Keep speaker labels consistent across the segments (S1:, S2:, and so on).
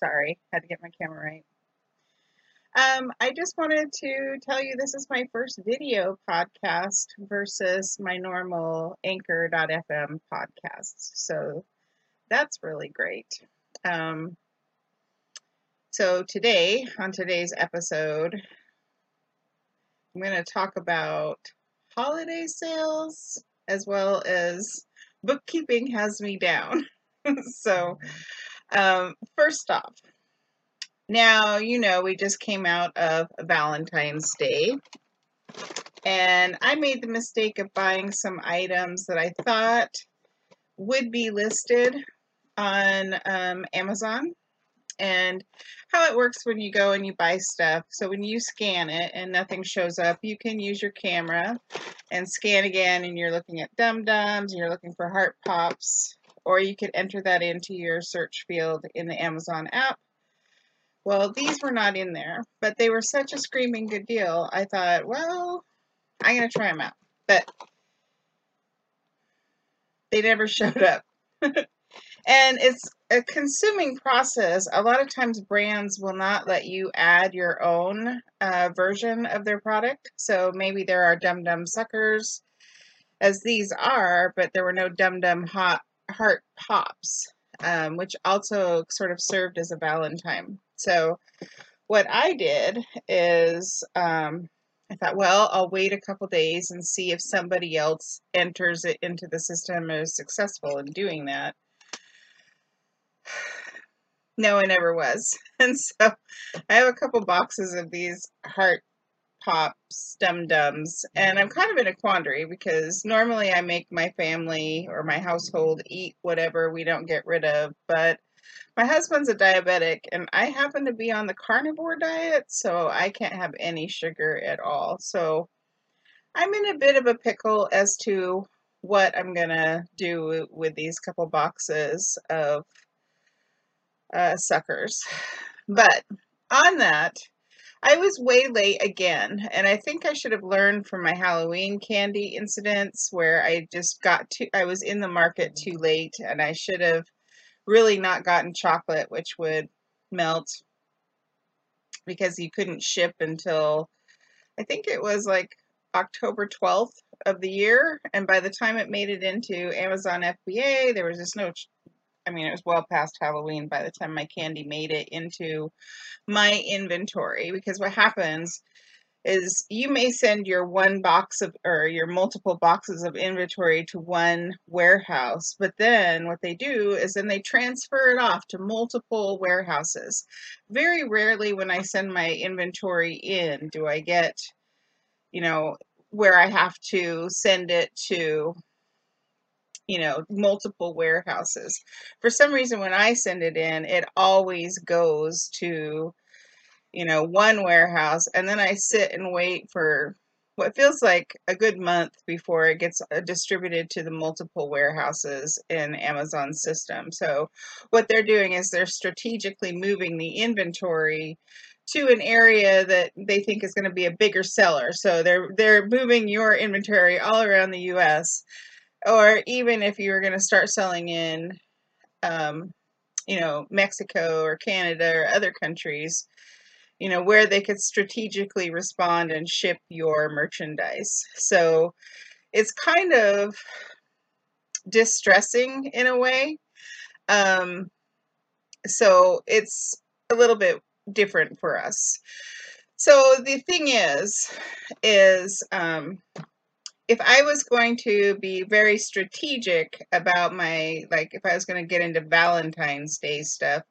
S1: Sorry, had to get my camera right. Um, I just wanted to tell you this is my first video podcast versus my normal anchor.fm podcast. So that's really great. Um, so today, on today's episode, I'm going to talk about holiday sales as well as bookkeeping has me down. so, um, first off, now you know we just came out of Valentine's Day, and I made the mistake of buying some items that I thought would be listed on um, Amazon and how it works when you go and you buy stuff. So when you scan it and nothing shows up, you can use your camera and scan again and you're looking at dum dums and you're looking for heart pops or you could enter that into your search field in the Amazon app. Well, these were not in there, but they were such a screaming good deal. I thought, well, I'm going to try them out. But they never showed up. and it's a consuming process. A lot of times, brands will not let you add your own uh, version of their product. So maybe there are Dum Dum suckers, as these are, but there were no Dum Dum hot heart pops, um, which also sort of served as a Valentine. So what I did is um, I thought, well, I'll wait a couple days and see if somebody else enters it into the system and is successful in doing that. No, I never was. And so I have a couple boxes of these heart pops, dum dums, and I'm kind of in a quandary because normally I make my family or my household eat whatever we don't get rid of, but my husband's a diabetic and I happen to be on the carnivore diet, so I can't have any sugar at all. So I'm in a bit of a pickle as to what I'm gonna do with these couple boxes of uh, suckers. But on that, I was way late again, and I think I should have learned from my Halloween candy incidents where I just got to, I was in the market too late, and I should have really not gotten chocolate, which would melt because you couldn't ship until I think it was like October 12th of the year. And by the time it made it into Amazon FBA, there was just no I mean, it was well past Halloween by the time my candy made it into my inventory. Because what happens is you may send your one box of or your multiple boxes of inventory to one warehouse, but then what they do is then they transfer it off to multiple warehouses. Very rarely when I send my inventory in do I get, you know, where I have to send it to you know, multiple warehouses. For some reason, when I send it in, it always goes to, you know, one warehouse, and then I sit and wait for what feels like a good month before it gets uh, distributed to the multiple warehouses in Amazon's system. So, what they're doing is they're strategically moving the inventory to an area that they think is going to be a bigger seller. So they're they're moving your inventory all around the US or even if you were going to start selling in um, you know mexico or canada or other countries you know where they could strategically respond and ship your merchandise. So it's kind of distressing in a way. Um, so it's a little bit different for us. So the thing is is um, if I was going to be very strategic about my, like, if I was going to get into Valentine's Day stuff,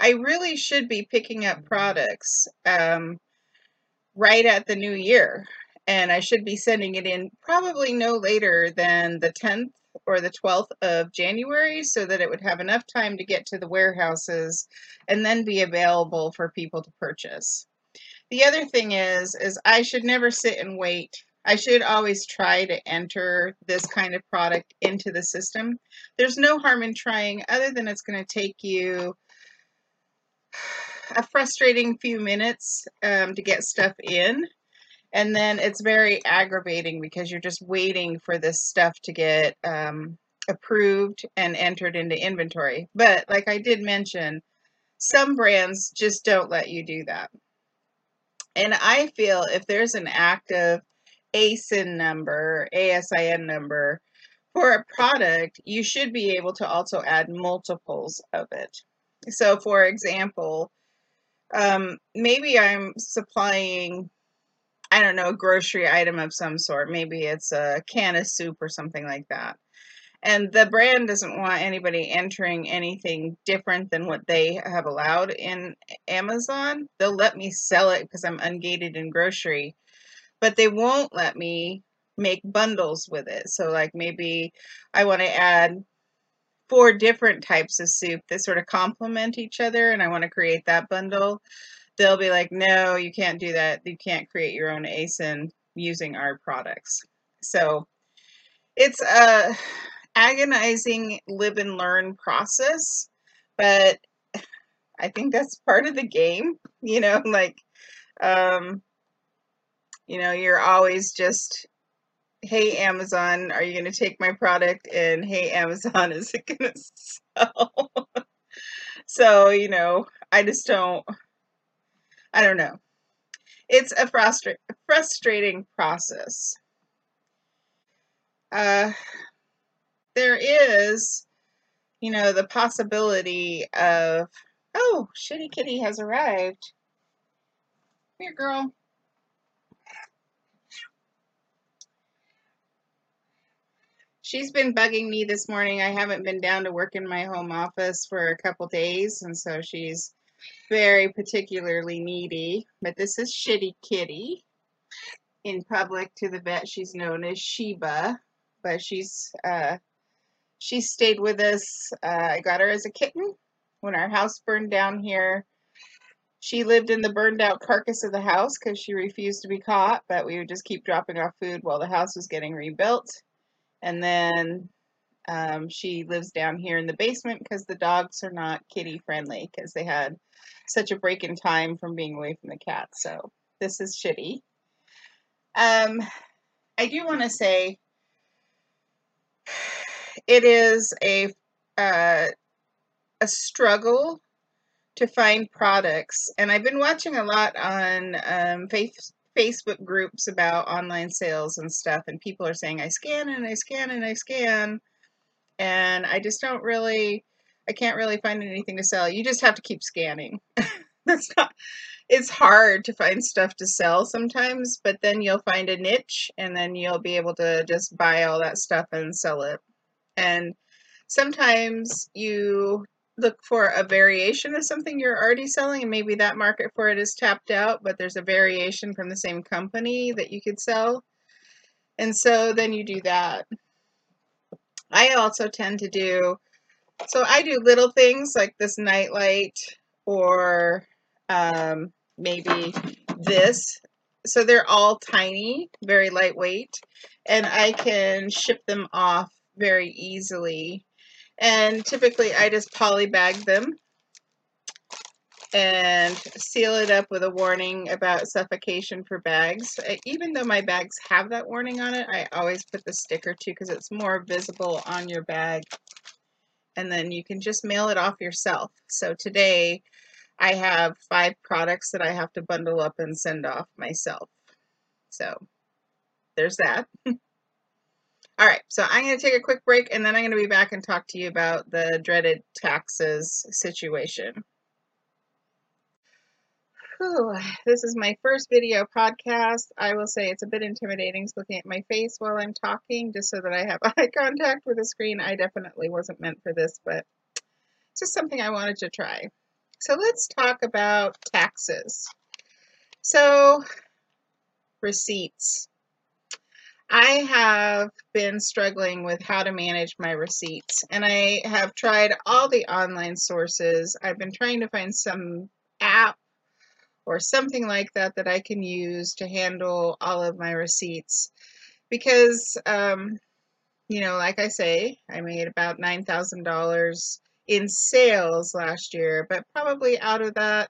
S1: I really should be picking up products um, right at the new year. And I should be sending it in probably no later than the 10th or the 12th of January so that it would have enough time to get to the warehouses and then be available for people to purchase. The other thing is is I should never sit and wait I should always try to enter this kind of product into the system. There's no harm in trying other than it's going to take you a frustrating few minutes um, to get stuff in. And then it's very aggravating because you're just waiting for this stuff to get um, approved and entered into inventory. But like I did mention, some brands just don't let you do that. And I feel if there's an active ASIN number, ASIN number for a product, you should be able to also add multiples of it. So, for example, um, maybe I'm supplying, I don't know, a grocery item of some sort. Maybe it's a can of soup or something like that. And the brand doesn't want anybody entering anything different than what they have allowed in Amazon. They'll let me sell it because I'm ungated in grocery, but they won't let me make bundles with it. So, like maybe I want to add four different types of soup that sort of complement each other, and I want to create that bundle. They'll be like, no, you can't do that. You can't create your own ASIN using our products. So, it's a agonizing live and learn process, but I think that's part of the game, you know, like um you know, you're always just hey Amazon, are you going to take my product and hey Amazon, is it going to sell? so, you know, I just don't I don't know. It's a frustra- frustrating process. Uh there is, you know, the possibility of, oh, Shitty Kitty has arrived. Here, girl. She's been bugging me this morning. I haven't been down to work in my home office for a couple days, and so she's very particularly needy. But this is Shitty Kitty. In public to the vet, she's known as Sheba, but she's uh, she stayed with us. Uh, I got her as a kitten when our house burned down here. She lived in the burned out carcass of the house because she refused to be caught, but we would just keep dropping off food while the house was getting rebuilt. And then um, she lives down here in the basement because the dogs are not kitty friendly because they had such a break in time from being away from the cats. So this is shitty. Um, I do want to say it is a uh, a struggle to find products, and I've been watching a lot on um, Facebook groups about online sales and stuff, and people are saying I scan and I scan and I scan, and I just don't really, I can't really find anything to sell. You just have to keep scanning. That's not. It's hard to find stuff to sell sometimes, but then you'll find a niche, and then you'll be able to just buy all that stuff and sell it. And sometimes you look for a variation of something you're already selling and maybe that market for it is tapped out but there's a variation from the same company that you could sell. And so then you do that. I also tend to do so i do little things like this nightlight or um, maybe this. So they're all tiny very lightweight and i can ship them off very easily. And typically I just poly bag them and seal it up with a warning about suffocation for bags. Uh, even though my bags have that warning on it, I always put the sticker too because it's more visible on your bag. And then you can just mail it off yourself. So today I have five products that I have to bundle up and send off myself. So there's that. All right, so I'm going to take a quick break and then I'm going to be back and talk to you about the dreaded taxes situation. Whew, this is my first video podcast. I will say it's a bit intimidating looking at my face while I'm talking just so that I have eye contact with the screen. I definitely wasn't meant for this, but it's just something I wanted to try. So let's talk about taxes. So, receipts. I have been struggling with how to manage my receipts, and I have tried all the online sources. I've been trying to find some app or something like that that I can use to handle all of my receipts because, um, you know, like I say, I made about $9,000 in sales last year, but probably out of that,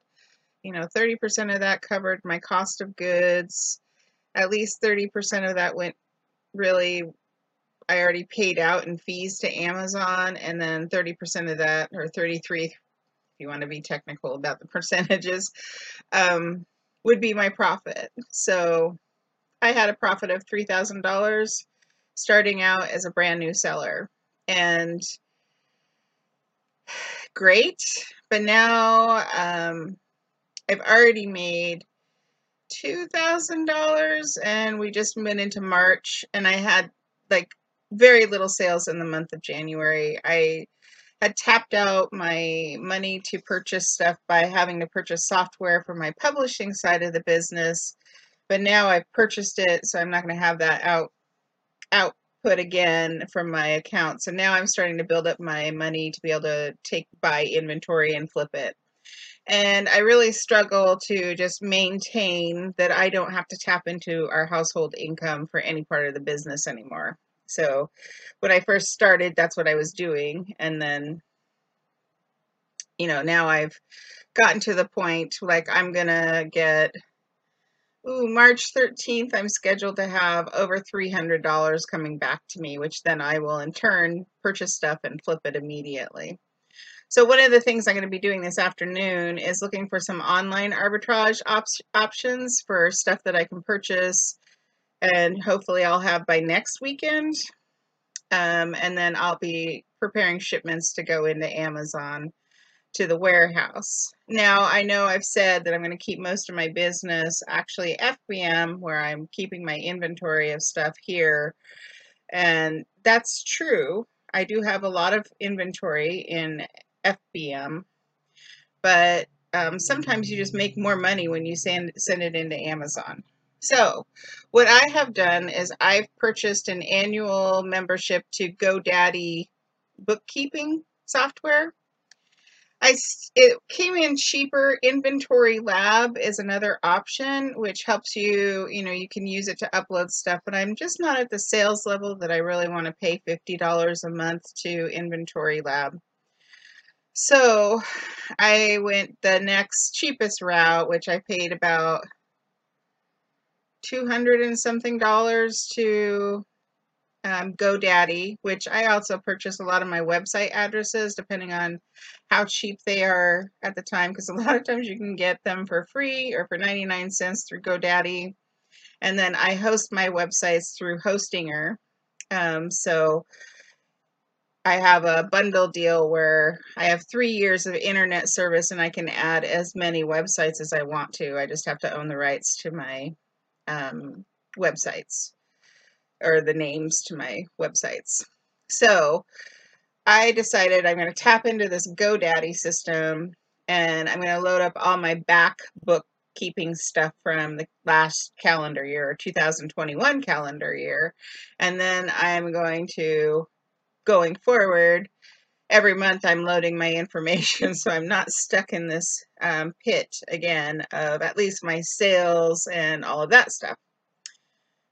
S1: you know, 30% of that covered my cost of goods. At least 30% of that went really I already paid out in fees to Amazon, and then 30% of that, or 33 if you want to be technical about the percentages, um, would be my profit. So I had a profit of $3,000 starting out as a brand new seller. And great, but now um, I've already made $2,000 and we just went into March and I had like very little sales in the month of January. I had tapped out my money to purchase stuff by having to purchase software for my publishing side of the business. But now I've purchased it, so I'm not going to have that out output again from my account. So now I'm starting to build up my money to be able to take buy inventory and flip it. And I really struggle to just maintain that I don't have to tap into our household income for any part of the business anymore. So when I first started, that's what I was doing. And then, you know, now I've gotten to the point like I'm going to get, ooh, March 13th, I'm scheduled to have over $300 coming back to me, which then I will in turn purchase stuff and flip it immediately. So one of the things I'm going to be doing this afternoon is looking for some online arbitrage op- options for stuff that I can purchase and hopefully I'll have by next weekend. Um, and then I'll be preparing shipments to go into Amazon to the warehouse. Now, I know I've said that I'm going to keep most of my business actually FBM, where I'm keeping my inventory of stuff here. And that's true. I do have a lot of inventory in FBM, but um, sometimes you just make more money when you send send it into Amazon. So, what I have done is I've purchased an annual membership to GoDaddy bookkeeping software. I it came in cheaper. Inventory Lab is another option, which helps you. You know, you can use it to upload stuff, but I'm just not at the sales level that I really want to pay fifty dollars a month to Inventory Lab. So I went the next cheapest route, which I paid about 200 and something dollars to um, GoDaddy, which I also purchase a lot of my website addresses depending on how cheap they are at the time, because a lot of times you can get them for free or for 99 cents through GoDaddy. And then I host my websites through Hostinger. Um, so I have a bundle deal where I have three years of internet service and I can add as many websites as I want to. I just have to own the rights to my um, websites or the names to my websites. So I decided I'm going to tap into this GoDaddy system and I'm going to load up all my back bookkeeping stuff from the last calendar year, 2021 calendar year. And then I'm going to going forward, every month I'm loading my information so I'm not stuck in this um, pit again of at least my sales and all of that stuff.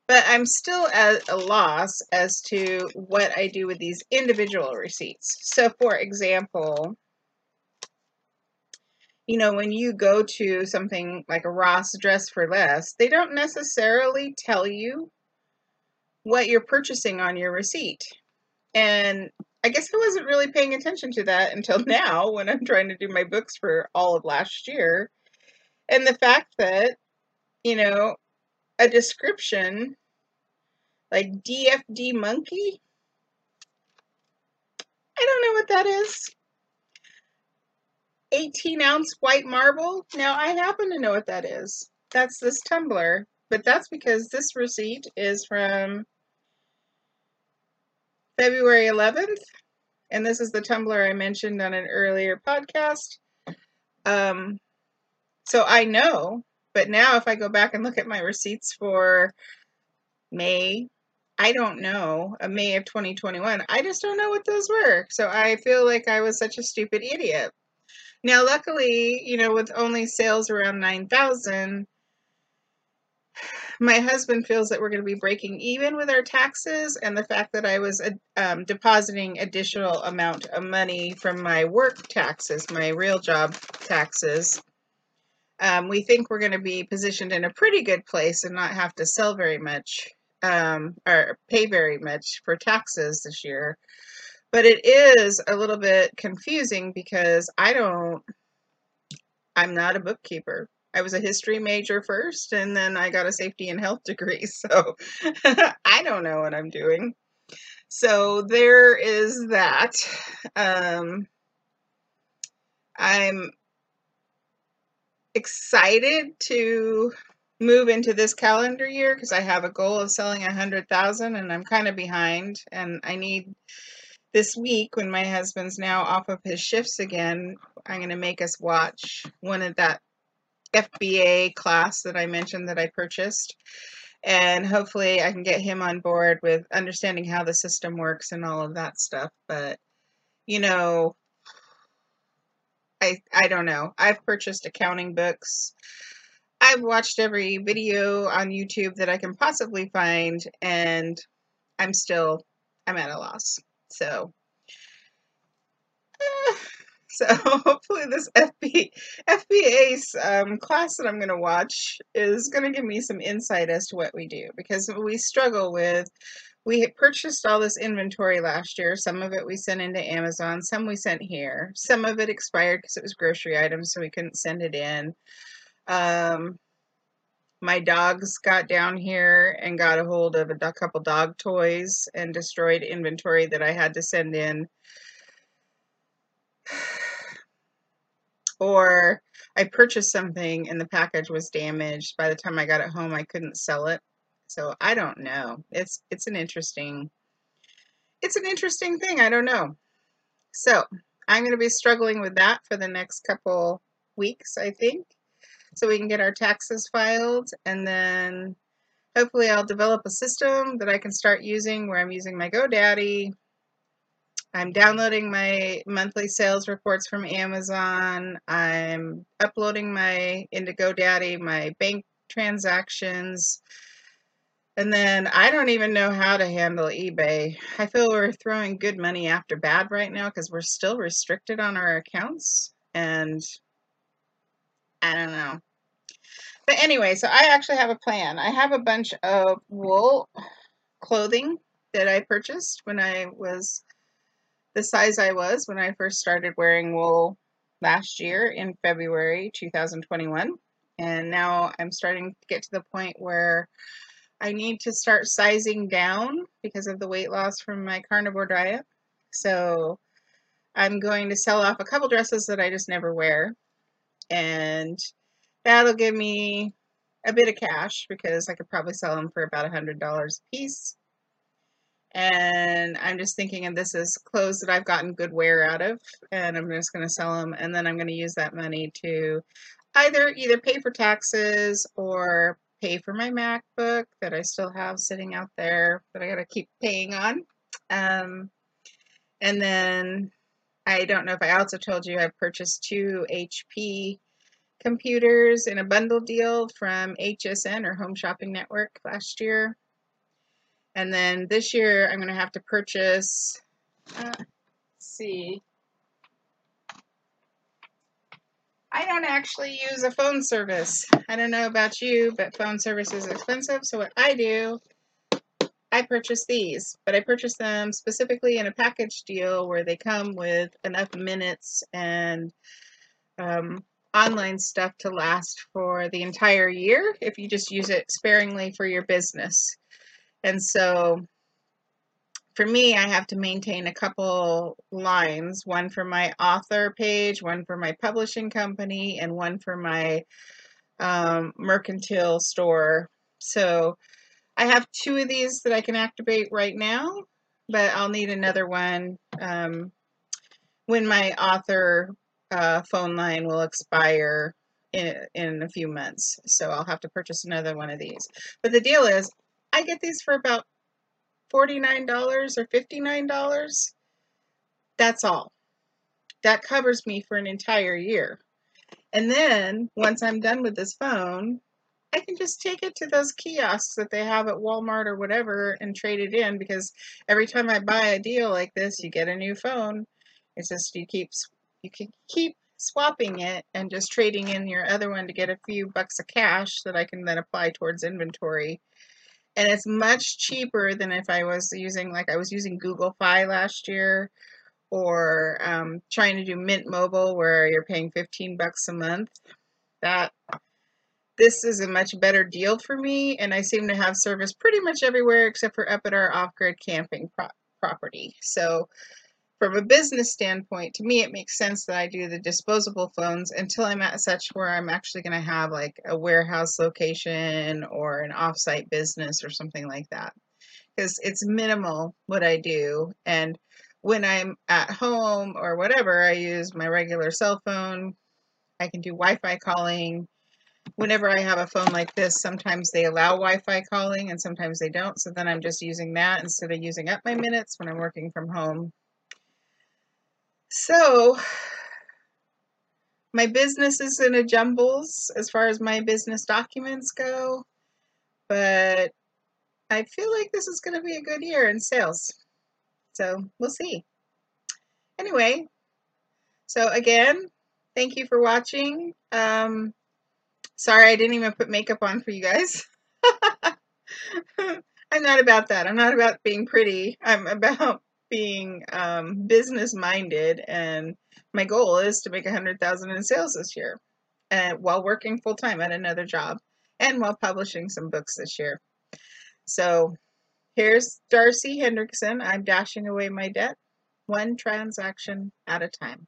S1: But I'm still at a loss as to what I do with these individual receipts. So, for example, you know, when you go to something like a Ross Dress for Less, they don't necessarily tell you what you're purchasing on your receipt. And I guess I wasn't really paying attention to that until now when I'm trying to do my books for all of last year. And the fact that, you know, a description like DFD monkey, I don't know what that is. 18 ounce white marble. Now, I happen to know what that is. That's this tumbler, but that's because this receipt is from February 11th, and this is the tumbler I mentioned on an earlier podcast. Um, so I know, but now if I go back and look at my receipts for May, I don't know, a May of 2021, I just don't know what those were. So I feel like I was such a stupid idiot. Now, luckily, you know, with only sales around 9,000, my husband feels that we're going to be breaking even with our taxes and the fact that I was um, depositing additional amount of money from my work taxes, my real job taxes. Um, we think we're going to be positioned in a pretty good place and not have to sell very much um, or pay very much for taxes this year. But it is a little bit confusing because I don't, I'm not a bookkeeper. I was a history major first, and then I got a safety and health degree. So I don't know what I'm doing. So there is that. Um, I'm excited to move into this calendar year because I have a goal of selling a hundred thousand and I'm kind of behind and I need this week when my husband's now off of his shifts again, I'm going to make us watch one of that FBA class that I mentioned that I purchased. And hopefully I can get him on board with understanding how the system works and all of that stuff. But, you know, I, I don't know. I've purchased accounting books. I've watched every video on YouTube that I can possibly find, and I'm still, I'm at a loss. So, so hopefully this FB, FBA um, class that I'm going to watch is going to give me some insight as to what we do because we struggle with we purchased all this inventory last year. Some of it we sent into Amazon, some we sent here. Some of it expired because it was grocery items, so we couldn't send it in. Um, my dogs got down here and got a hold of a couple dog toys and destroyed inventory that I had to send in. Or I purchased something and the package was damaged. By the time I got it home, I couldn't sell it. So I don't know. It's it's an interesting it's an interesting thing. I don't know. So I'm going to be struggling with that for the next couple weeks, I think, so we can get our taxes filed, and then hopefully I'll develop a system that I can start using where I'm using my GoDaddy. I'm downloading my monthly sales reports from Amazon. I'm uploading my into GoDaddy my bank transactions. And then I don't even know how to handle eBay. I feel we're throwing good money after bad right now because we're still restricted on our accounts. And I don't know. But anyway, so I actually have a plan. I have a bunch of wool clothing that I purchased when I was the size I was when I first started wearing wool last year in February 2021. And now I'm starting to get to the point where I need to start sizing down because of the weight loss from my carnivore diet. So I'm going to sell off a couple dresses that I just never wear. And that'll give me a bit of cash because I could probably sell them for about $100 a piece. And I'm just thinking of this as clothes that I've gotten good wear out of. And I'm just going to sell them. And then I'm going to use that money to either either pay for taxes or pay for my MacBook that I still have sitting out there that I got to keep paying on. Um, and then I don't know if I also told you I purchased two HP computers in a bundle deal from HSN or Home Shopping Network last year. And then this year I'm going to have to purchase, uh, see, I don't actually use a phone service. I don't know about you, but phone service is expensive. So what I do, I purchase these, but I purchase them specifically in a package deal where they come with enough minutes and um, online stuff to last for the entire year if you just use it sparingly for your business. And so for me, I have to maintain a couple lines one for my author page, one for my publishing company, and one for my um, mercantile store. So I have two of these that I can activate right now, but I'll need another one um, when my author uh, phone line will expire in, in a few months. So I'll have to purchase another one of these. But the deal is, I get these for about $49 or $59. That's all. That covers me for an entire year. And then once I'm done with this phone, I can just take it to those kiosks that they have at Walmart or whatever and trade it in because every time I buy a deal like this, you get a new phone. It's just you keep you can keep swapping it and just trading in your other one to get a few bucks of cash that I can then apply towards inventory and it's much cheaper than if I was using like I was using Google Fi last year or um, trying to do Mint Mobile where you're paying 15 bucks a month. That this is a much better deal for me, and I seem to have service pretty much everywhere except for up at our off-grid camping pro- property. So from a business standpoint, to me, it makes sense that I do the disposable phones until I'm at such where I'm actually going to have like a warehouse location or an offsite business or something like that. Because it's minimal what I do. And when I'm at home or whatever, I use my regular cell phone. I can do Wi Fi calling. Whenever I have a phone like this, sometimes they allow Wi Fi calling and sometimes they don't. So then I'm just using that instead of using up my minutes when I'm working from home so, my business is in a jumbles as far as my business documents go, but I feel like this is going to be a good year in sales. So, we'll see. Anyway, so again, thank you for watching. Um, sorry I didn't even put makeup on for you guys. I'm not about that. I'm not about being pretty. I'm about being um, business minded, and my goal is to make a hundred thousand in sales this year, and while working full time at another job, and while publishing some books this year. So, here's Darcy Hendrickson. I'm dashing away my debt, one transaction at a time.